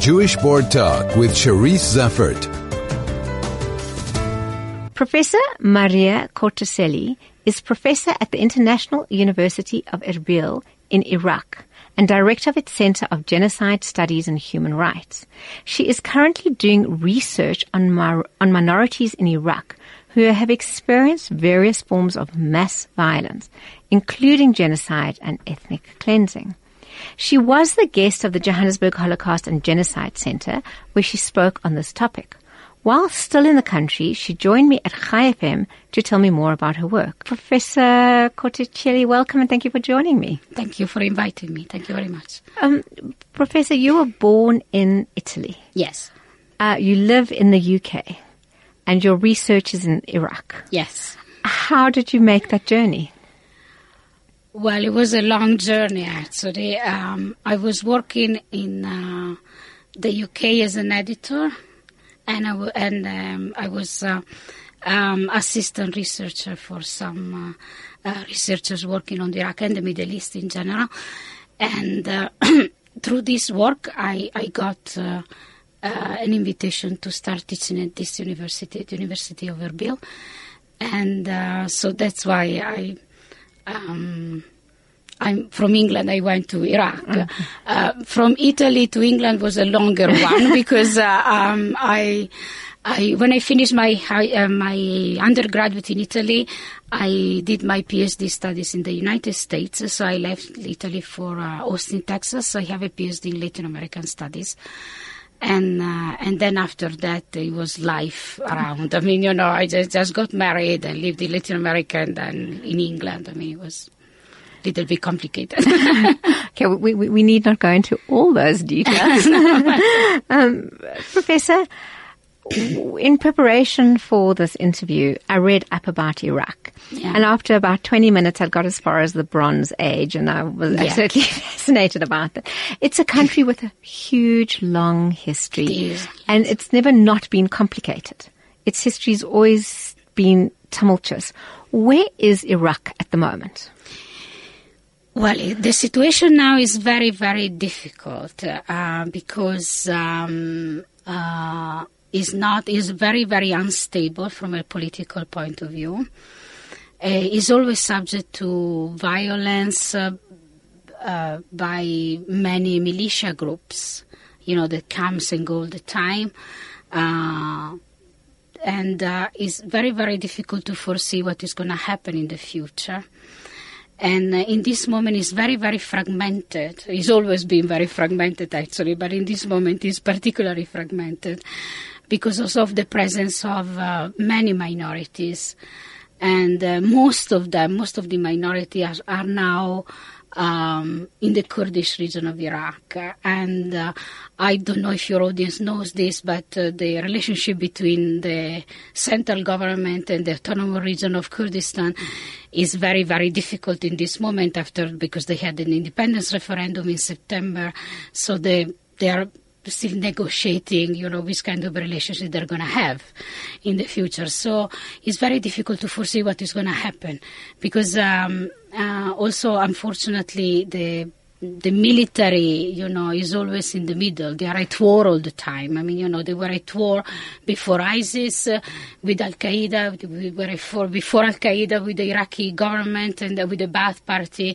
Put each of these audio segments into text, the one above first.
Jewish Board Talk with Charisse Zeffertt. Professor Maria Corticelli is professor at the International University of Erbil in Iraq and director of its Center of Genocide Studies and Human Rights. She is currently doing research on, mar- on minorities in Iraq who have experienced various forms of mass violence, including genocide and ethnic cleansing. She was the guest of the Johannesburg Holocaust and Genocide Center, where she spoke on this topic. While still in the country, she joined me at Chai FM to tell me more about her work. Professor Corticelli, welcome and thank you for joining me. Thank you for inviting me. Thank you very much. Um, Professor, you were born in Italy. Yes. Uh, you live in the UK, and your research is in Iraq. Yes. How did you make that journey? Well, it was a long journey actually. Um, I was working in uh, the UK as an editor and I, w- and, um, I was uh, um, assistant researcher for some uh, uh, researchers working on Iraq and the Middle East in general. And uh, through this work, I, I got uh, an invitation to start teaching at this university, the University of Erbil. And so that's why I. Um, I'm from England. I went to Iraq. Mm-hmm. Uh, from Italy to England was a longer one because uh, um, I, I, when I finished my uh, my undergraduate in Italy, I did my PhD studies in the United States. So I left Italy for uh, Austin, Texas. I have a PhD in Latin American Studies and uh, and then after that it was life around. I mean, you know, I just, just got married and lived in Latin America and then in England. I mean, it was a little bit complicated. okay, we, we, we, need not go into all those details. um, Professor, in preparation for this interview, I read up about Iraq. Yeah. And after about 20 minutes, I got as far as the Bronze Age, and I was yeah. absolutely fascinated about that. It's a country with a huge, long history, and it's never not been complicated. Its history's always been tumultuous. Where is Iraq at the moment? Well, the situation now is very, very difficult uh, because um, uh, is not is very, very unstable from a political point of view. Uh, is always subject to violence uh, uh, by many militia groups, you know, that comes and go all the time. Uh, and it's very, very difficult to foresee what is going to happen in the future and uh, in this moment it's very very fragmented it's always been very fragmented actually but in this moment it's particularly fragmented because of the presence of uh, many minorities and uh, most of them most of the minorities are, are now um, in the Kurdish region of Iraq. And uh, I don't know if your audience knows this, but uh, the relationship between the central government and the autonomous region of Kurdistan is very, very difficult in this moment after because they had an independence referendum in September. So they they are still negotiating, you know, which kind of relationship they're going to have in the future. So it's very difficult to foresee what is going to happen because um, uh, also, unfortunately, the the military, you know, is always in the middle. They are at war all the time. I mean, you know, they were at war before ISIS uh, with Al Qaeda. We were at war before Al Qaeda with the Iraqi government and uh, with the Ba'ath Party,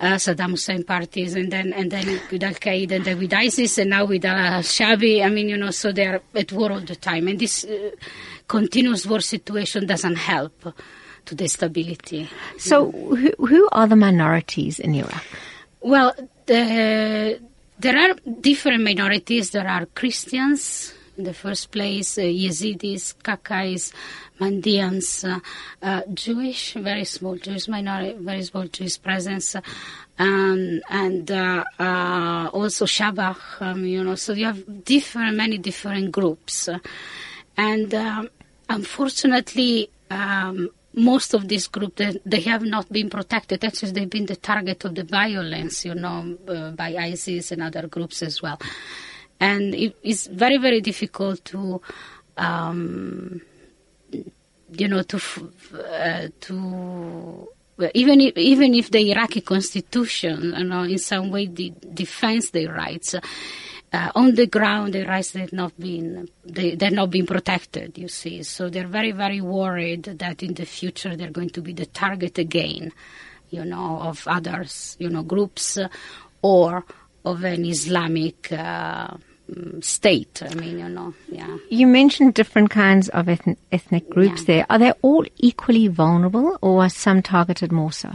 uh, Saddam Hussein parties, and then and then with Al Qaeda and then with ISIS, and now with Al Shabi. I mean, you know, so they are at war all the time, and this uh, continuous war situation doesn't help to the stability. So, who, who are the minorities in Iraq? Well, the, there are different minorities. There are Christians in the first place, uh, Yazidis, Kakais, Mandaeans, uh, uh, Jewish, very small Jewish minority, very small Jewish presence, um, and uh, uh, also Shabak. Um, you know, so you have different, many different groups, and um, unfortunately. Most of this group they, they, have not been protected. Actually, they've been the target of the violence, you know, uh, by ISIS and other groups as well. And it, it's very, very difficult to, um, you know, to uh, to even if, even if the Iraqi constitution, you know, in some way de- defends their rights. Uh, on the ground, the rights they've not been they, they're not being protected. You see, so they're very very worried that in the future they're going to be the target again, you know, of others, you know, groups, or of an Islamic. Uh, mm, state. I mean, you know, yeah. You mentioned different kinds of ethn- ethnic groups Yeah. there. Are they all equally vulnerable or are some targeted more so?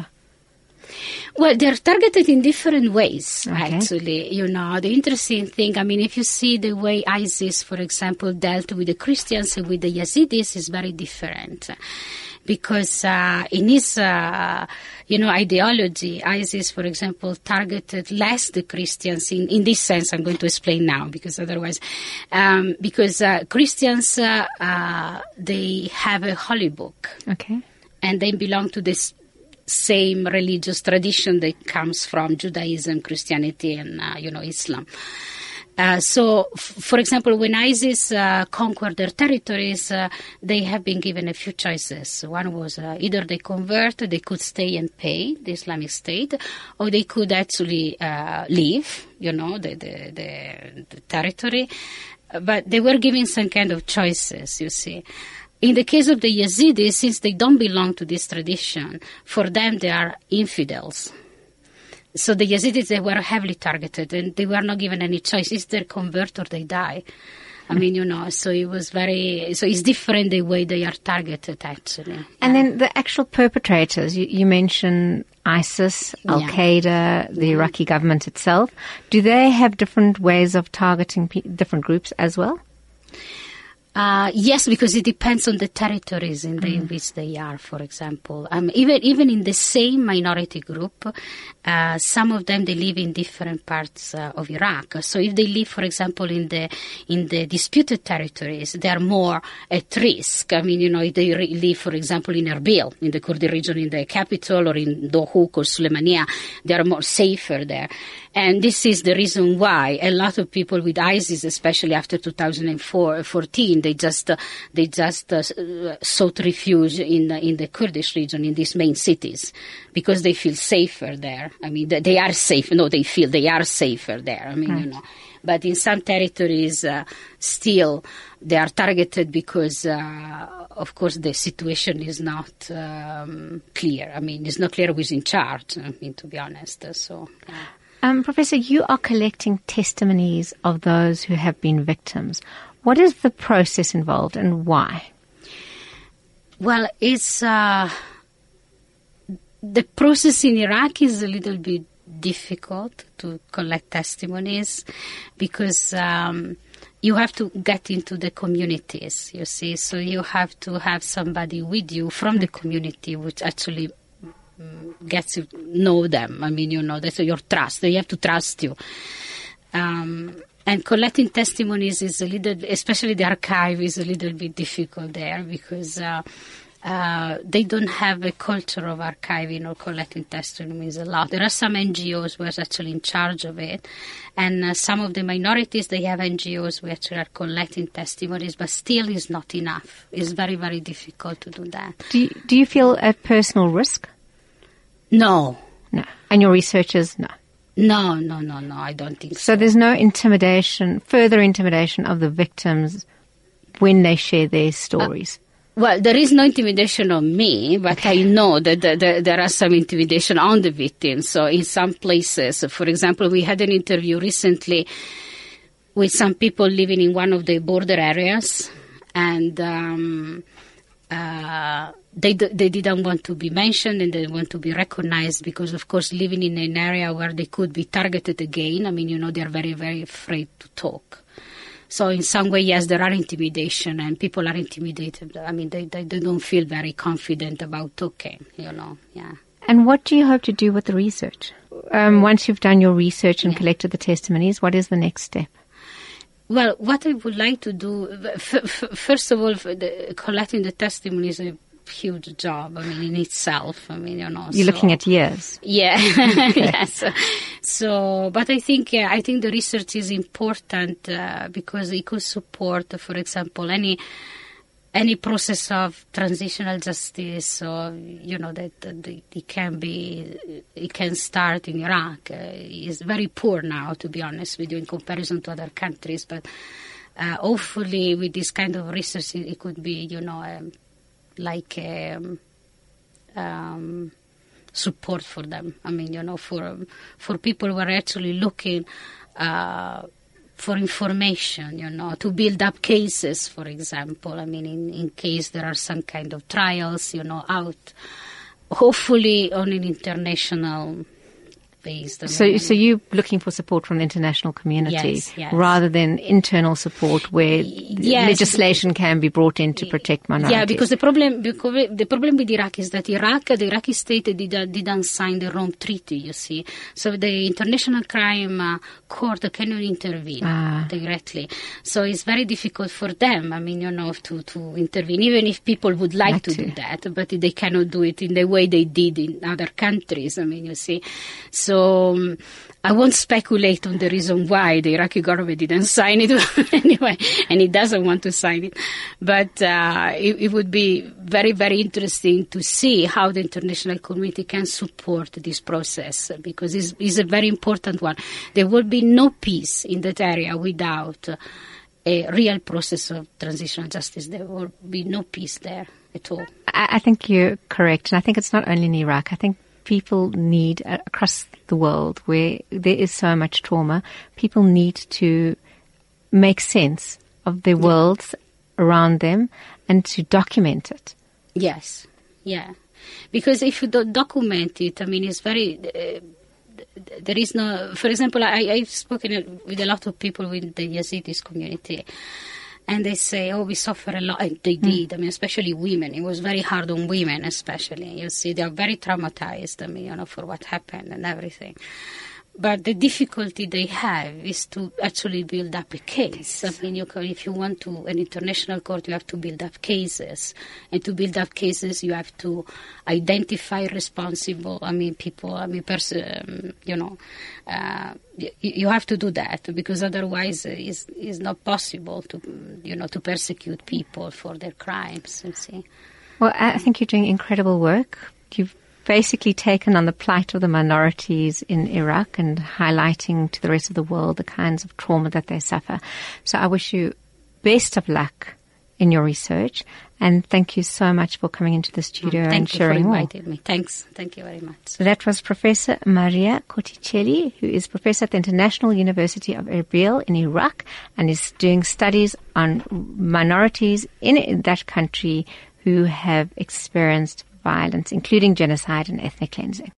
Well, they're targeted in different ways, Okay. actually. You know, the interesting thing, I mean, if you see the way ISIS, for example, dealt with the Christians and with the Yazidis is very different. Because uh, in his, uh, you know, ideology, ISIS, for example, targeted less the Christians in, in this sense. I'm going to explain now because otherwise, um, because uh, Christians, uh, uh, they have a holy book Okay. and they belong to this same religious tradition that comes from Judaism, Christianity, and uh, you know Islam. Uh, so, f- for example, when ISIS uh, conquered their territories, uh, they have been given a few choices. One was uh, either they convert, they could stay and pay the Islamic State, or they could actually uh, leave, you know, the, the, the, the territory. But they were given some kind of choices, you see. In the case of the Yazidis, since they don't belong to this tradition, for them they are infidels. So the Yazidis, they were heavily targeted and they were not given any choice. It's their convert or they die. I mean, you know, so it was very, so it's different the way they are targeted actually. And then the actual perpetrators, you, you mentioned ISIS, Al Qaeda, the Iraqi government itself. Do they have different ways of targeting pe- different groups as well? Uh, yes, because it depends on the territories in, the, in which they are. For example, um, even even in the same minority group, uh, some of them they live in different parts uh, of Iraq. So if they live, for example, in the in the disputed territories, they are more at risk. I mean, you know, if they re- live, for example, in Erbil, in the Kurdish region, in the capital, or in Dohuk or Suleimania, they are more safer there. And this is the reason why a lot of people with ISIS, especially after 2014, they just uh, they just uh, sought refuge in the, in the Kurdish region, in these main cities, because they feel safer there. I mean, they- are safe. No, they feel they are safer there. I mean, you know. But in some territories, uh, still they are targeted because, uh, of course, the situation is not um, clear. I mean, it's not clear who's in charge. I mean, to be honest. Uh, So. yeah. Um, Professor, you are collecting testimonies of those who have been victims. What is the process involved and why? Well, it's uh, the process in Iraq is a little bit difficult to collect testimonies because um, you have to get into the communities. You see, so you have to have somebody with you from the community, which actually gets to know them. I mean, you know, that's your trust. They have to trust you. Um, and collecting testimonies is a little, especially the archive, is a little bit difficult there because uh, uh, they don't have a culture of archiving or collecting testimonies a lot. There are some NGOs who are actually in charge of it, and uh, some of the minorities they have NGOs which are collecting testimonies, but still is not enough. It's very very difficult to do that. Do you, do you feel at personal risk? No, No. And your researchers? No. no, no, no, no. I don't think so. So there's no intimidation, further intimidation of the victims when they share their stories. Well, there is no intimidation on me, but I know that the, the, there are some intimidation on the victims. So in some places, for example, we had an interview recently with some people living in one of the border areas, and um, uh, they d- they didn't want to be mentioned and they want to be recognized because, of course, living in an area where they could be targeted again. I mean, you know, they're very very afraid to talk. So in some way, yes, there are intimidation and people are intimidated. I mean, they, they, they don't feel very confident about talking, you know, yeah. And what do you hope to do with the research? Um, once you've done your research and collected the testimonies, what is the next step? Well, what I would like to do, f- f- first of all, the, collecting the testimonies is a huge job, I mean, in itself. I mean, you know. You're so- looking at years. Yeah, yes. So, but I think uh, I think the research is important uh, because it could support, for example, any any process of transitional justice or you know that, that it can be it can start in Iraq uh, is very poor now to be honest with you in comparison to other countries but uh, hopefully with this kind of research it, it could be you know um, like um, um, support for them I mean you know for for people who are actually looking uh, for information, you know, to build up cases, for example. I mean, in, in case there are some kind of trials, you know, out, hopefully on an international based. so, so you're looking for support from the international community yes, yes. rather than internal support where yes. legislation can be brought in to protect minorities. Yeah, because the problem because the problem with Iraq is that Iraq, the Iraqi state did, didn't sign the Rome Treaty. You see, so the International Crime uh, Court cannot intervene ah. directly. So it's very difficult for them. I mean, you know, to to intervene, even if people would like, like to, to do that, but they cannot do it in the way they did in other countries. I mean, you see, so so um, I won't speculate on the reason why the Iraqi government didn't sign it anyway, and it doesn't want to sign it. But uh, it, it, would be very, very interesting to see how the international community can support this process because it's, it's a very important one. There will be no peace in that area without a real process of transitional justice. There will be no peace there at all. I think you're correct, and I think it's not only in Iraq. I think people need uh, across the world where there is so much trauma, people need to make sense of their yeah. worlds around them and to document it. Yes, yeah. Because if you don't document it, I mean, it's very. Uh, there is no. For example, I, I've spoken with a lot of people in the Yazidis community, and they say, "Oh, we suffer a lot." And they mm. did. I mean, especially women. It was very hard on women, especially. You see, they are very traumatized. I mean, you know, for what happened and everything. But the difficulty they have is to actually build up a case. I mean, you can, if you want to an international court, you have to build up cases, and to build up cases, you have to identify responsible. I mean, people. I mean, pers- um, you know, uh, you, you, have to do that because otherwise, it's, it's not possible to, you know, to persecute people for their crimes. You see. Well, I think you're doing incredible work. You've basically taken on the plight of the minorities in Iraq and highlighting to the rest of the world the kinds of trauma that they suffer. So I wish you best of luck in your research and thank you so much for coming into the studio oh, and sharing more. You for inviting me. Thanks. Thank you very much. So that was Professor Maria Corticelli, who is professor at the International University of Erbil in Iraq and is doing studies on minorities in that country who have experienced violence, including genocide and ethnic cleansing.